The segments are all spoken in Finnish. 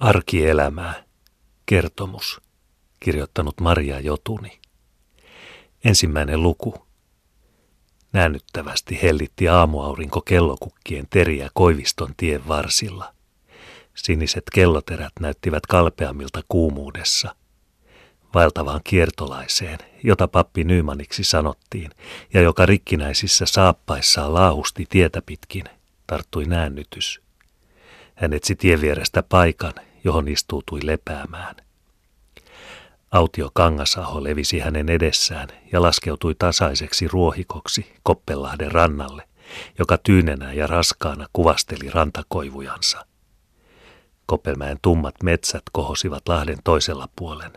Arkielämää. Kertomus. Kirjoittanut Maria Jotuni. Ensimmäinen luku. Näännyttävästi hellitti aamuaurinko kellokukkien teriä Koiviston tien varsilla. Siniset kelloterät näyttivät kalpeamilta kuumuudessa. Vaeltavaan kiertolaiseen, jota pappi Nymaniksi sanottiin, ja joka rikkinäisissä saappaissaan laahusti tietä pitkin, tarttui näännytys. Hän etsi tien vierestä paikan, johon istuutui lepäämään. Autio Kangasaho levisi hänen edessään ja laskeutui tasaiseksi ruohikoksi Koppelahden rannalle, joka tyynenä ja raskaana kuvasteli rantakoivujansa. Koppelmäen tummat metsät kohosivat lahden toisella puolen.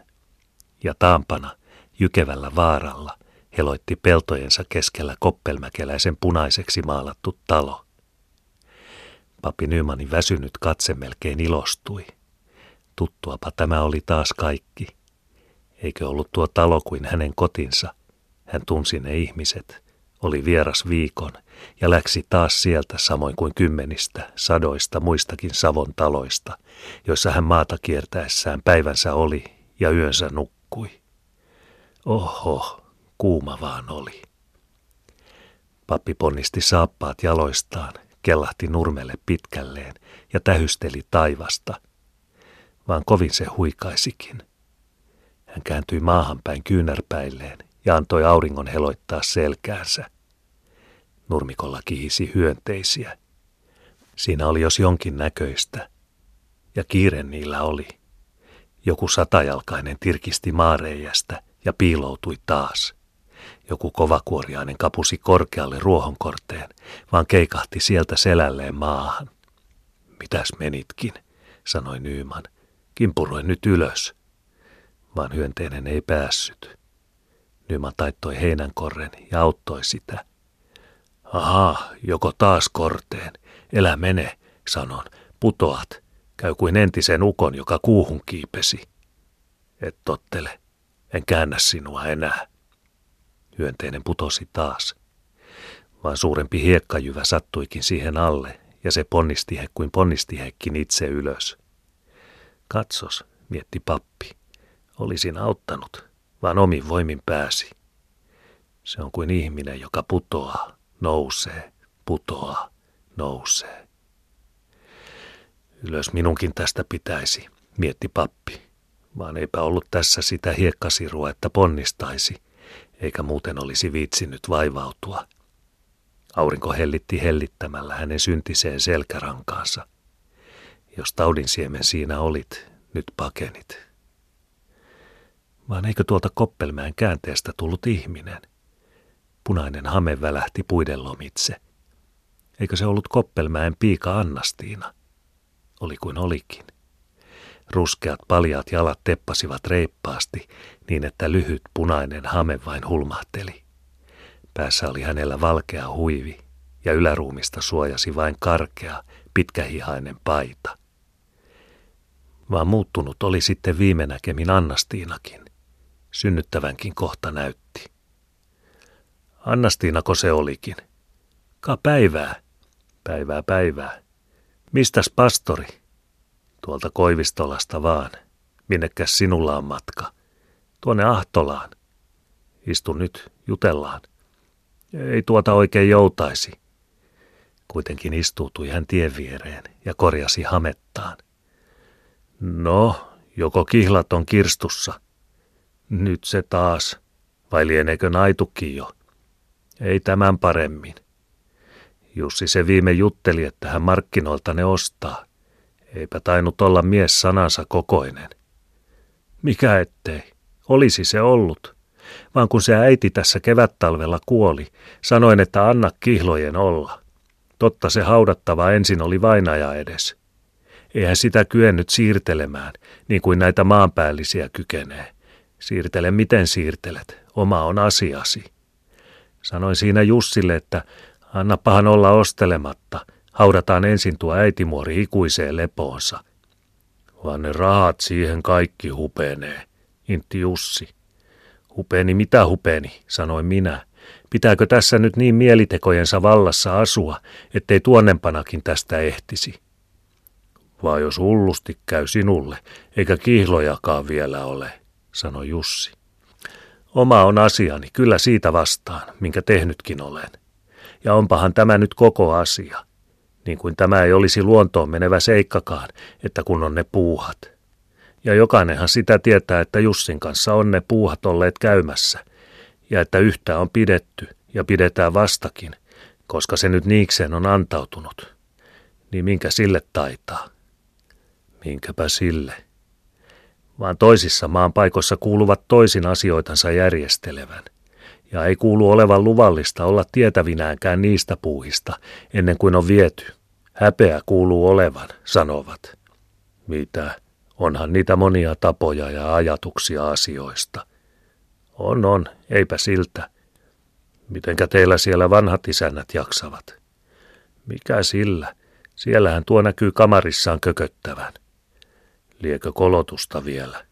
Ja taampana, jykevällä vaaralla, heloitti peltojensa keskellä koppelmäkeläisen punaiseksi maalattu talo. Papi Nymanin väsynyt katse melkein ilostui. Tuttuapa tämä oli taas kaikki. Eikö ollut tuo talo kuin hänen kotinsa? Hän tunsi ne ihmiset, oli vieras viikon ja läksi taas sieltä samoin kuin kymmenistä, sadoista muistakin Savon taloista, joissa hän maata kiertäessään päivänsä oli ja yönsä nukkui. Oho, kuuma vaan oli. Pappi ponnisti saappaat jaloistaan, kellahti nurmelle pitkälleen ja tähysteli taivasta. Vaan kovin se huikaisikin. Hän kääntyi maahan päin kyynärpäilleen ja antoi auringon heloittaa selkäänsä. Nurmikolla kihisi hyönteisiä. Siinä oli jos jonkin näköistä. Ja kiire niillä oli. Joku satajalkainen tirkisti maareijästä ja piiloutui taas. Joku kovakuoriainen kapusi korkealle ruohonkorteen, vaan keikahti sieltä selälleen maahan. Mitäs menitkin, sanoi Nyyman. Kimpuroi nyt ylös. Vaan hyönteinen ei päässyt. Nyman taittoi heinänkorren ja auttoi sitä. Aha, joko taas korteen. Elä mene, sanon. Putoat. Käy kuin entisen ukon, joka kuuhun kiipesi. Et tottele. En käännä sinua enää. Hyönteinen putosi taas. Vaan suurempi hiekkajyvä sattuikin siihen alle, ja se ponnisti he kuin ponnisti hekin itse ylös. Katsos, mietti pappi. Olisin auttanut, vaan omin voimin pääsi. Se on kuin ihminen, joka putoaa, nousee, putoaa, nousee. Ylös minunkin tästä pitäisi, mietti pappi, vaan eipä ollut tässä sitä hiekkasirua, että ponnistaisi, eikä muuten olisi viitsinyt vaivautua. Aurinko hellitti hellittämällä hänen syntiseen selkärankaansa. Jos taudin siemen siinä olit, nyt pakenit. Vaan eikö tuolta Koppelmäen käänteestä tullut ihminen? Punainen hame välähti puiden lomitse. Eikö se ollut Koppelmäen piika Annastiina? Oli kuin olikin. Ruskeat paljaat jalat teppasivat reippaasti niin, että lyhyt punainen hame vain hulmahteli. Päässä oli hänellä valkea huivi ja yläruumista suojasi vain karkea, pitkähihainen paita. Vaan muuttunut oli sitten viime näkemin Annastiinakin. Synnyttävänkin kohta näytti. Annastiinako se olikin? Ka päivää. Päivää päivää. Mistäs pastori? Tuolta Koivistolasta vaan. Minnekäs sinulla on matka? Tuonne Ahtolaan. Istu nyt, jutellaan. Ei tuota oikein joutaisi. Kuitenkin istuutui hän tien viereen ja korjasi hamettaan. No, joko kihlat on kirstussa? Nyt se taas. Vai lieneekö naitukin jo? Ei tämän paremmin. Jussi se viime jutteli, että hän markkinoilta ne ostaa. Eipä tainnut olla mies sanansa kokoinen. Mikä ettei? Olisi se ollut. Vaan kun se äiti tässä kevättalvella kuoli, sanoin, että anna kihlojen olla. Totta se haudattava ensin oli vainaja edes. Eihän sitä kyennyt siirtelemään, niin kuin näitä maanpäällisiä kykenee. Siirtele miten siirtelet, oma on asiasi. Sanoin siinä Jussille, että annapahan olla ostelematta, haudataan ensin tuo äitimuori ikuiseen lepoonsa. Vaan ne rahat siihen kaikki hupenee, intti Jussi. Hupeni mitä hupeni, sanoin minä. Pitääkö tässä nyt niin mielitekojensa vallassa asua, ettei tuonnempanakin tästä ehtisi? Vai jos hullusti käy sinulle, eikä kihlojakaan vielä ole, sanoi Jussi. Oma on asiani, kyllä siitä vastaan, minkä tehnytkin olen. Ja onpahan tämä nyt koko asia. Niin kuin tämä ei olisi luontoon menevä seikkakaan, että kun on ne puuhat. Ja jokainenhan sitä tietää, että Jussin kanssa on ne puuhat olleet käymässä. Ja että yhtä on pidetty ja pidetään vastakin, koska se nyt niikseen on antautunut. Niin minkä sille taitaa? Minkäpä sille? Vaan toisissa maan paikoissa kuuluvat toisin asioitansa järjestelevän – ja ei kuulu olevan luvallista olla tietävinäänkään niistä puuhista ennen kuin on viety. Häpeä kuuluu olevan, sanovat. Mitä? Onhan niitä monia tapoja ja ajatuksia asioista. On, on, eipä siltä. Mitenkä teillä siellä vanhat isännät jaksavat? Mikä sillä? Siellähän tuo näkyy kamarissaan kököttävän. Liekö kolotusta vielä?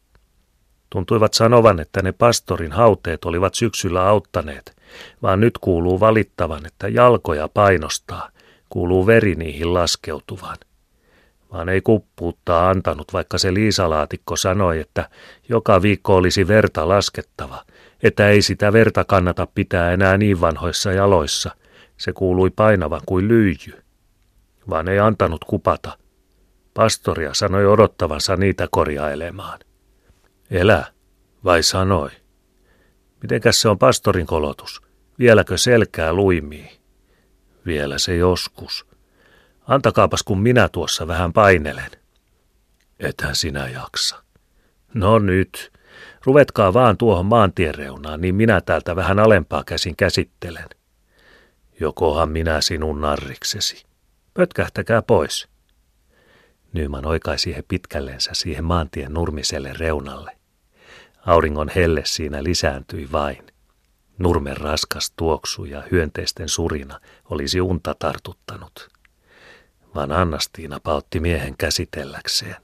Tuntuivat sanovan, että ne pastorin hauteet olivat syksyllä auttaneet, vaan nyt kuuluu valittavan, että jalkoja painostaa, kuuluu veri niihin laskeutuvan. Vaan ei kuppuuttaa antanut, vaikka se Liisalaatikko sanoi, että joka viikko olisi verta laskettava, että ei sitä verta kannata pitää enää niin vanhoissa jaloissa. Se kuului painavan kuin lyijy. Vaan ei antanut kupata. Pastoria sanoi odottavansa niitä korjailemaan. Elä, vai sanoi? Mitenkäs se on pastorin kolotus? Vieläkö selkää luimii? Vielä se joskus. Antakaapas kun minä tuossa vähän painelen. Ethän sinä jaksa. No nyt. Ruvetkaa vaan tuohon maantien reunaan, niin minä täältä vähän alempaa käsin käsittelen. Jokohan minä sinun narriksesi. Pötkähtäkää pois. Nyman oikaisi he pitkällensä siihen maantien nurmiselle reunalle. Auringon helle siinä lisääntyi vain. Nurmen raskas tuoksu ja hyönteisten surina olisi unta tartuttanut. Vaan Annastiina pautti miehen käsitelläkseen.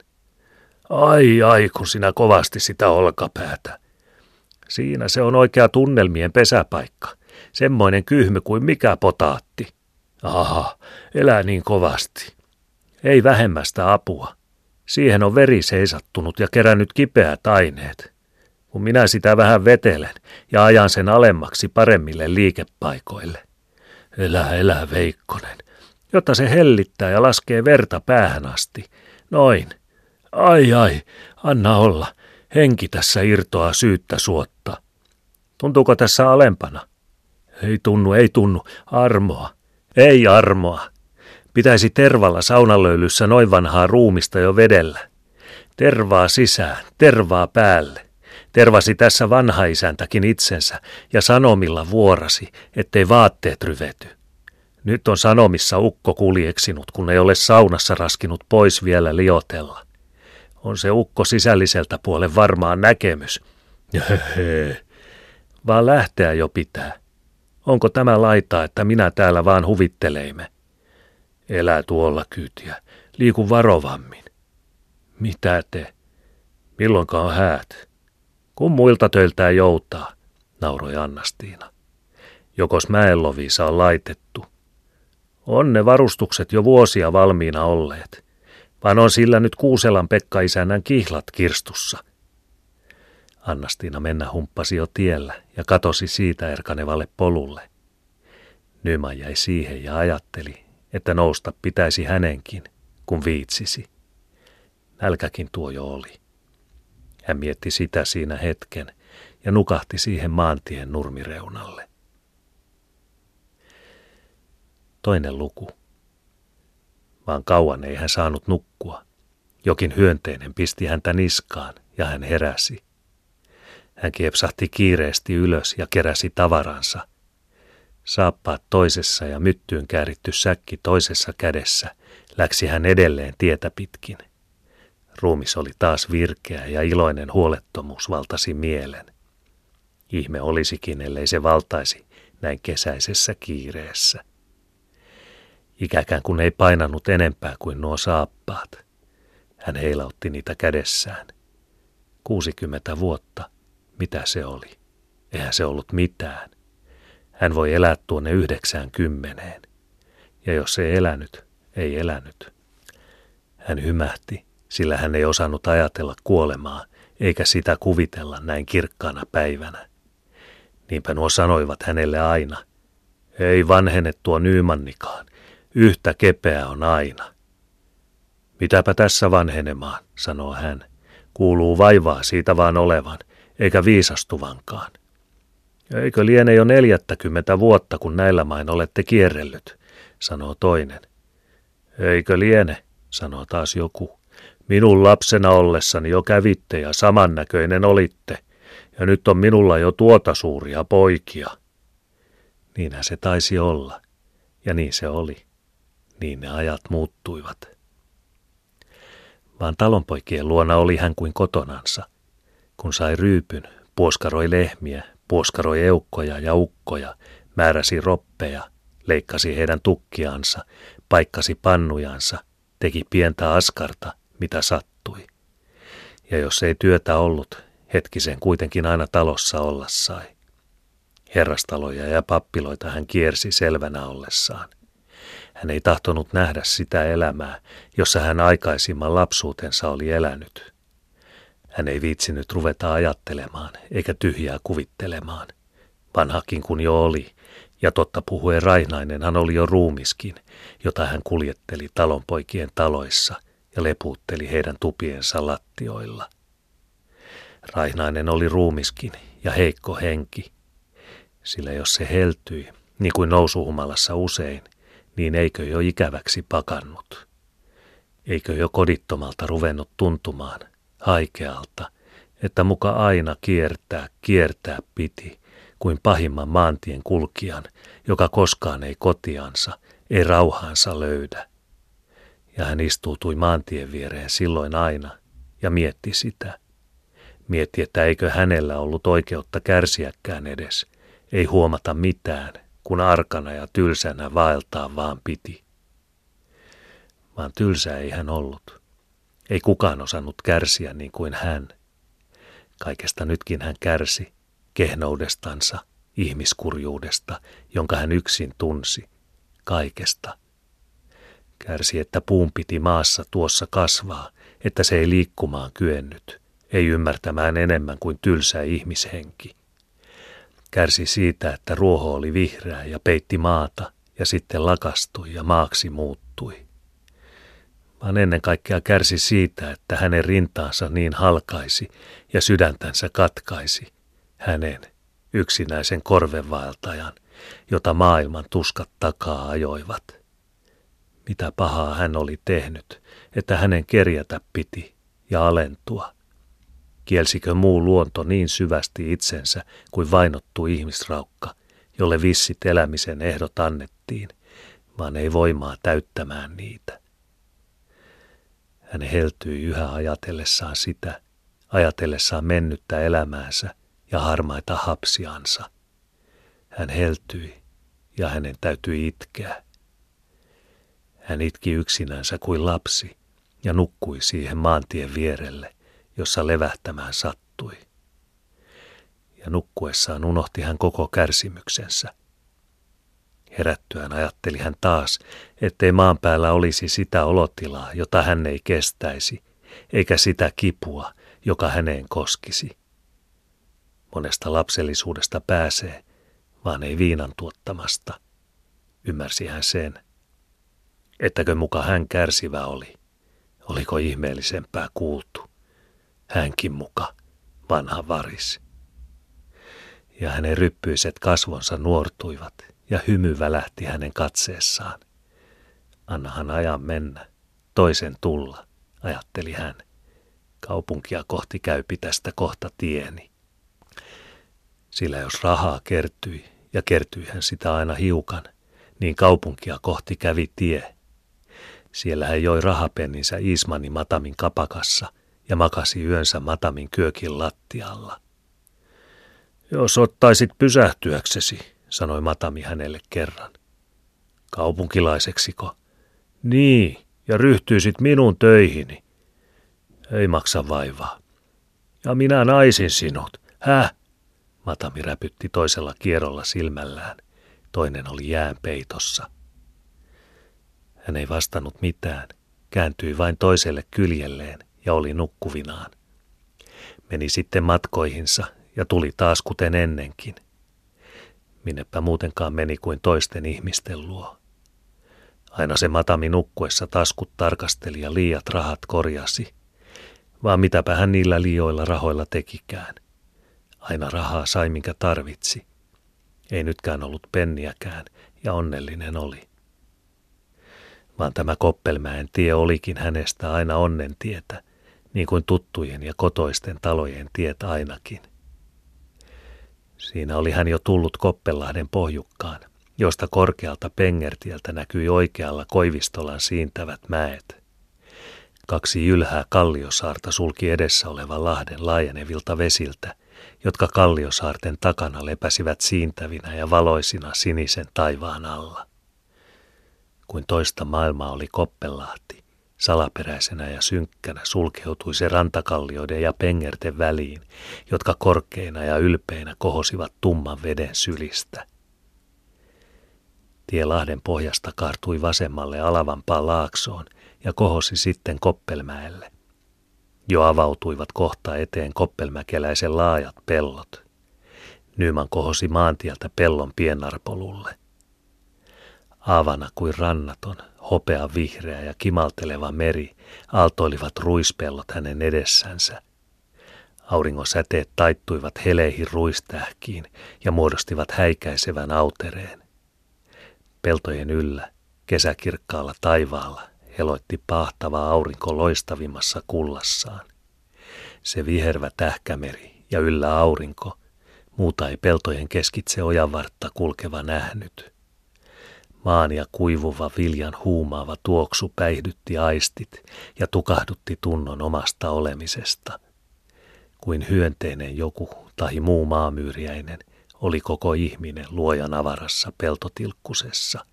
Ai ai, kun sinä kovasti sitä olkapäätä. Siinä se on oikea tunnelmien pesäpaikka. Semmoinen kyhmy kuin mikä potaatti. Aha, elää niin kovasti. Ei vähemmästä apua. Siihen on veri seisattunut ja kerännyt kipeät aineet. Kun minä sitä vähän vetelen ja ajan sen alemmaksi paremmille liikepaikoille. Elä, elä, Veikkonen, jotta se hellittää ja laskee verta päähän asti. Noin. Ai ai, anna olla. Henki tässä irtoaa syyttä suotta. Tuntuuko tässä alempana? Ei tunnu, ei tunnu. Armoa. Ei armoa. Pitäisi tervalla saunalöylyssä noin vanhaa ruumista jo vedellä. Tervaa sisään, tervaa päälle. Tervasi tässä vanha isäntäkin itsensä ja sanomilla vuorasi, ettei vaatteet ryvety. Nyt on sanomissa ukko kuljeksinut, kun ei ole saunassa raskinut pois vielä liotella. On se ukko sisälliseltä puolen varmaan näkemys. Vaan lähteä jo pitää. Onko tämä laita, että minä täällä vaan huvitteleimme? Elää tuolla kyytiä. Liiku varovammin. Mitä te? Milloinkaan häät? Kun muilta töiltää joutaa, nauroi Annastiina. Jokos mäenlovisa on laitettu. On ne varustukset jo vuosia valmiina olleet, vaan on sillä nyt Kuuselan Pekka-isännän kihlat kirstussa. Annastiina mennä humppasi jo tiellä ja katosi siitä erkanevalle polulle. Nyman jäi siihen ja ajatteli, että nousta pitäisi hänenkin, kun viitsisi. Nälkäkin tuo jo oli. Hän mietti sitä siinä hetken ja nukahti siihen maantien nurmireunalle. Toinen luku. Vaan kauan ei hän saanut nukkua. Jokin hyönteinen pisti häntä niskaan ja hän heräsi. Hän kiepsahti kiireesti ylös ja keräsi tavaransa. Saappaat toisessa ja myttyyn kääritty säkki toisessa kädessä läksi hän edelleen tietä pitkin – Ruumis oli taas virkeä ja iloinen huolettomuus valtasi mielen. Ihme olisikin, ellei se valtaisi näin kesäisessä kiireessä. Ikäkään kun ei painanut enempää kuin nuo saappaat. Hän heilautti niitä kädessään. 60 vuotta, mitä se oli? Eihän se ollut mitään. Hän voi elää tuonne yhdeksään kymmeneen. Ja jos ei elänyt, ei elänyt. Hän hymähti, sillä hän ei osannut ajatella kuolemaa, eikä sitä kuvitella näin kirkkaana päivänä. Niinpä nuo sanoivat hänelle aina, ei vanhene tuo Nymannikaan, yhtä kepeä on aina. Mitäpä tässä vanhenemaan, sanoo hän, kuuluu vaivaa siitä vaan olevan, eikä viisastuvankaan. Eikö liene jo neljättäkymmentä vuotta, kun näillä main olette kierrellyt, sanoo toinen. Eikö liene, sanoo taas joku. Minun lapsena ollessani jo kävitte ja samannäköinen olitte, ja nyt on minulla jo tuota suuria poikia. Niinhän se taisi olla, ja niin se oli. Niin ne ajat muuttuivat. Vaan talonpoikien luona oli hän kuin kotonansa. Kun sai ryypyn, puoskaroi lehmiä, puoskaroi eukkoja ja ukkoja, määräsi roppeja, leikkasi heidän tukkiansa, paikkasi pannujansa, teki pientä askarta, mitä sattui. Ja jos ei työtä ollut, hetkisen kuitenkin aina talossa olla sai. Herrastaloja ja pappiloita hän kiersi selvänä ollessaan. Hän ei tahtonut nähdä sitä elämää, jossa hän aikaisimman lapsuutensa oli elänyt. Hän ei viitsinyt ruveta ajattelemaan eikä tyhjää kuvittelemaan. Vanhakin kun jo oli, ja totta puhuen Rainainen hän oli jo ruumiskin, jota hän kuljetteli talonpoikien taloissa ja lepuutteli heidän tupiensa lattioilla. Rainainen oli ruumiskin ja heikko henki, sillä jos se heltyi, niin kuin nousuhumalassa usein, niin eikö jo ikäväksi pakannut? Eikö jo kodittomalta ruvennut tuntumaan, haikealta, että muka aina kiertää, kiertää piti, kuin pahimman maantien kulkijan, joka koskaan ei kotiansa, ei rauhaansa löydä. Ja hän istuutui maantien viereen silloin aina ja mietti sitä. Mietti, että eikö hänellä ollut oikeutta kärsiäkään edes, ei huomata mitään, kun arkana ja tylsänä vaeltaa vaan piti. Vaan tylsä ei hän ollut. Ei kukaan osannut kärsiä niin kuin hän. Kaikesta nytkin hän kärsi, kehnoudestansa, ihmiskurjuudesta, jonka hän yksin tunsi, kaikesta. Kärsi, että puun piti maassa tuossa kasvaa, että se ei liikkumaan kyennyt, ei ymmärtämään enemmän kuin tylsä ihmishenki. Kärsi siitä, että ruoho oli vihreä ja peitti maata ja sitten lakastui ja maaksi muuttui. Vaan ennen kaikkea kärsi siitä, että hänen rintaansa niin halkaisi ja sydäntänsä katkaisi, hänen yksinäisen korvenvaeltajan, jota maailman tuskat takaa ajoivat. Mitä pahaa hän oli tehnyt, että hänen kerjätä piti ja alentua – Kielsikö muu luonto niin syvästi itsensä kuin vainottu ihmisraukka, jolle vissit elämisen ehdot annettiin, vaan ei voimaa täyttämään niitä. Hän heltyi yhä ajatellessaan sitä, ajatellessaan mennyttä elämäänsä ja harmaita hapsiansa. Hän heltyi ja hänen täytyi itkeä. Hän itki yksinänsä kuin lapsi ja nukkui siihen maantien vierelle – jossa levähtämään sattui. Ja nukkuessaan unohti hän koko kärsimyksensä. Herättyään ajatteli hän taas, ettei maan päällä olisi sitä olotilaa, jota hän ei kestäisi, eikä sitä kipua, joka häneen koskisi. Monesta lapsellisuudesta pääsee, vaan ei viinan tuottamasta. Ymmärsi hän sen. Ettäkö muka hän kärsivä oli? Oliko ihmeellisempää kuultu? hänkin muka, vanha varis. Ja hänen ryppyiset kasvonsa nuortuivat ja hymy välähti hänen katseessaan. Annahan ajan mennä, toisen tulla, ajatteli hän. Kaupunkia kohti käypi tästä kohta tieni. Sillä jos rahaa kertyi, ja kertyihän sitä aina hiukan, niin kaupunkia kohti kävi tie. Siellä hän joi rahapenninsä Ismani Matamin kapakassa – ja makasi yönsä Matamin kyökin lattialla. Jos ottaisit pysähtyäksesi, sanoi Matami hänelle kerran. Kaupunkilaiseksiko? Niin, ja ryhtyisit minun töihini. Ei maksa vaivaa. Ja minä naisin sinut. Häh? Matami räpytti toisella kierrolla silmällään. Toinen oli jään peitossa. Hän ei vastannut mitään kääntyi vain toiselle kyljelleen ja oli nukkuvinaan. Meni sitten matkoihinsa ja tuli taas kuten ennenkin. Minnepä muutenkaan meni kuin toisten ihmisten luo. Aina se matami nukkuessa taskut tarkasteli ja liiat rahat korjasi. Vaan mitäpä hän niillä liioilla rahoilla tekikään. Aina rahaa sai minkä tarvitsi. Ei nytkään ollut penniäkään ja onnellinen oli. Vaan tämä Koppelmäen tie olikin hänestä aina onnen tietä, niin kuin tuttujen ja kotoisten talojen tiet ainakin. Siinä oli hän jo tullut Koppelahden pohjukkaan, josta korkealta pengertieltä näkyi oikealla Koivistolan siintävät mäet. Kaksi ylhää kalliosaarta sulki edessä olevan lahden laajenevilta vesiltä, jotka kalliosaarten takana lepäsivät siintävinä ja valoisina sinisen taivaan alla. Kuin toista maailmaa oli Koppelahti, salaperäisenä ja synkkänä sulkeutui se rantakallioiden ja pengerten väliin, jotka korkeina ja ylpeinä kohosivat tumman veden sylistä. Tie Lahden pohjasta kaartui vasemmalle alavampaan laaksoon ja kohosi sitten Koppelmäelle. Jo avautuivat kohta eteen koppelmäkeläisen laajat pellot. Nyman kohosi maantieltä pellon piennarpolulle. Aavana kuin rannaton, hopea vihreä ja kimalteleva meri aaltoilivat ruispellot hänen edessänsä. Auringon säteet taittuivat heleihin ruistähkiin ja muodostivat häikäisevän autereen. Peltojen yllä, kesäkirkkaalla taivaalla, heloitti pahtava aurinko loistavimmassa kullassaan. Se vihervä tähkämeri ja yllä aurinko, muuta ei peltojen keskitse ojavartta kulkeva nähnyt. Maan ja kuivuva viljan huumaava tuoksu päihdytti aistit ja tukahdutti tunnon omasta olemisesta. Kuin hyönteinen joku tai muu maamyyriäinen oli koko ihminen luojan avarassa peltotilkkusessa –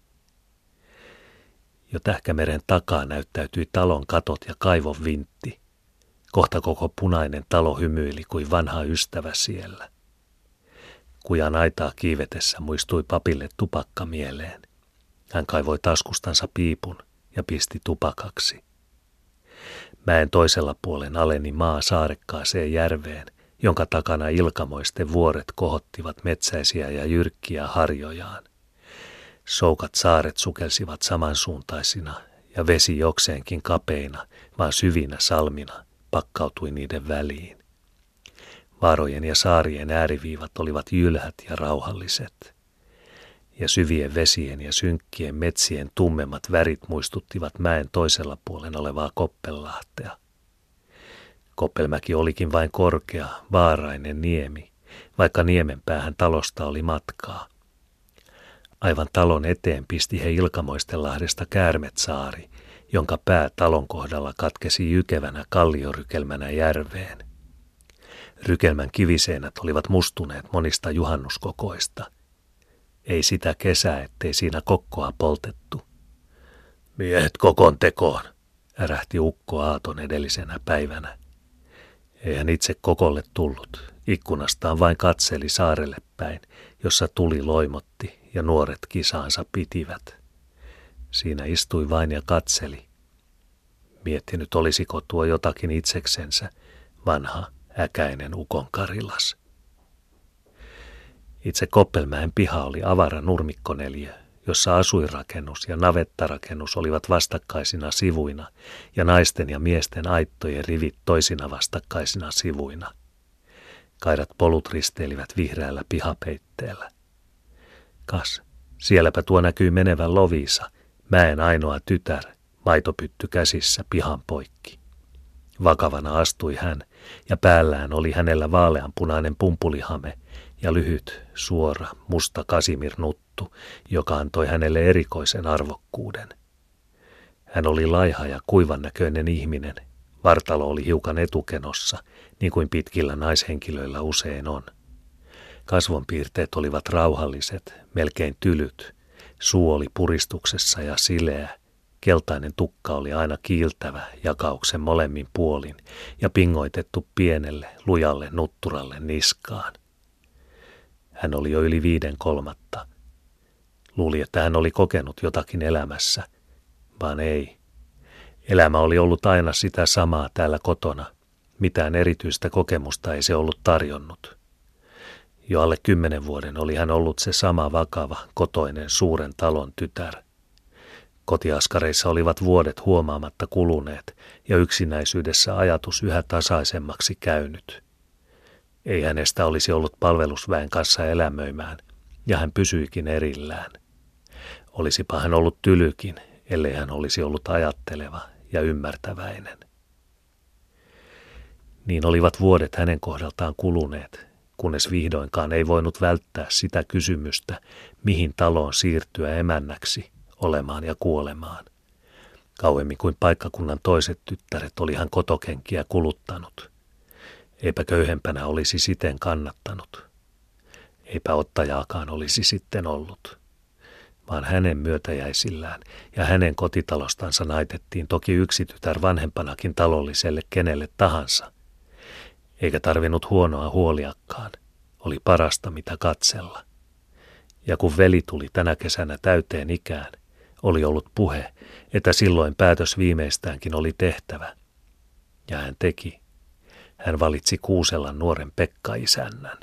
jo Tähkämeren takaa näyttäytyi talon katot ja kaivon vintti. Kohta koko punainen talo hymyili kuin vanha ystävä siellä. Kujan aitaa kiivetessä muistui papille tupakka mieleen. Hän kaivoi taskustansa piipun ja pisti tupakaksi. Mäen toisella puolen aleni maa saarekkaaseen järveen, jonka takana ilkamoisten vuoret kohottivat metsäisiä ja jyrkkiä harjojaan. Soukat saaret sukelsivat samansuuntaisina ja vesi jokseenkin kapeina, vaan syvinä salmina pakkautui niiden väliin. Vaarojen ja saarien ääriviivat olivat jylhät ja rauhalliset. Ja syvien vesien ja synkkien metsien tummemmat värit muistuttivat mäen toisella puolen olevaa Koppellahtea. Koppelmäki olikin vain korkea, vaarainen niemi, vaikka niemen päähän talosta oli matkaa – Aivan talon eteen pisti he Ilkamoistenlahdesta Käärmetsaari, jonka pää talon kohdalla katkesi jykevänä kalliorykelmänä järveen. Rykelmän kiviseinät olivat mustuneet monista juhannuskokoista. Ei sitä kesää, ettei siinä kokkoa poltettu. Miehet kokon tekoon, ärähti ukko Aaton edellisenä päivänä. Ei hän itse kokolle tullut, ikkunastaan vain katseli saarelle päin, jossa tuli loimotti ja nuoret kisaansa pitivät. Siinä istui vain ja katseli. Miettinyt olisiko tuo jotakin itseksensä, vanha äkäinen ukon karilas. Itse Koppelmäen piha oli avara nurmikkoneliö, jossa asuinrakennus ja navettarakennus olivat vastakkaisina sivuina ja naisten ja miesten aittojen rivit toisina vastakkaisina sivuina. Kairat polut risteilivät vihreällä pihapeitteellä. Kas, sielläpä tuo näkyy menevän Lovisa, mäen ainoa tytär, maitopytty käsissä pihan poikki. Vakavana astui hän, ja päällään oli hänellä vaaleanpunainen pumpulihame ja lyhyt, suora, musta kasimirnuttu, joka antoi hänelle erikoisen arvokkuuden. Hän oli laiha ja kuivan näköinen ihminen. Vartalo oli hiukan etukenossa, niin kuin pitkillä naishenkilöillä usein on – Kasvonpiirteet olivat rauhalliset, melkein tylyt. Suu oli puristuksessa ja sileä. Keltainen tukka oli aina kiiltävä jakauksen molemmin puolin ja pingoitettu pienelle, lujalle nutturalle niskaan. Hän oli jo yli viiden kolmatta. Luuli, että hän oli kokenut jotakin elämässä, vaan ei. Elämä oli ollut aina sitä samaa täällä kotona. Mitään erityistä kokemusta ei se ollut tarjonnut. Jo alle kymmenen vuoden oli hän ollut se sama vakava, kotoinen suuren talon tytär. Kotiaskareissa olivat vuodet huomaamatta kuluneet ja yksinäisyydessä ajatus yhä tasaisemmaksi käynyt. Ei hänestä olisi ollut palvelusväen kanssa elämöimään, ja hän pysyikin erillään. Olisipa hän ollut tylykin, ellei hän olisi ollut ajatteleva ja ymmärtäväinen. Niin olivat vuodet hänen kohdaltaan kuluneet, kunnes vihdoinkaan ei voinut välttää sitä kysymystä, mihin taloon siirtyä emännäksi, olemaan ja kuolemaan. Kauemmin kuin paikkakunnan toiset tyttäret oli hän kotokenkiä kuluttanut. Eipä köyhempänä olisi siten kannattanut. Eipä ottajaakaan olisi sitten ollut vaan hänen myötäjäisillään ja hänen kotitalostansa naitettiin toki yksi tytär vanhempanakin talolliselle kenelle tahansa. Eikä tarvinnut huonoa huoliakkaan, oli parasta mitä katsella. Ja kun veli tuli tänä kesänä täyteen ikään, oli ollut puhe, että silloin päätös viimeistäänkin oli tehtävä. Ja hän teki. Hän valitsi Kuusellan nuoren Pekka-isännän.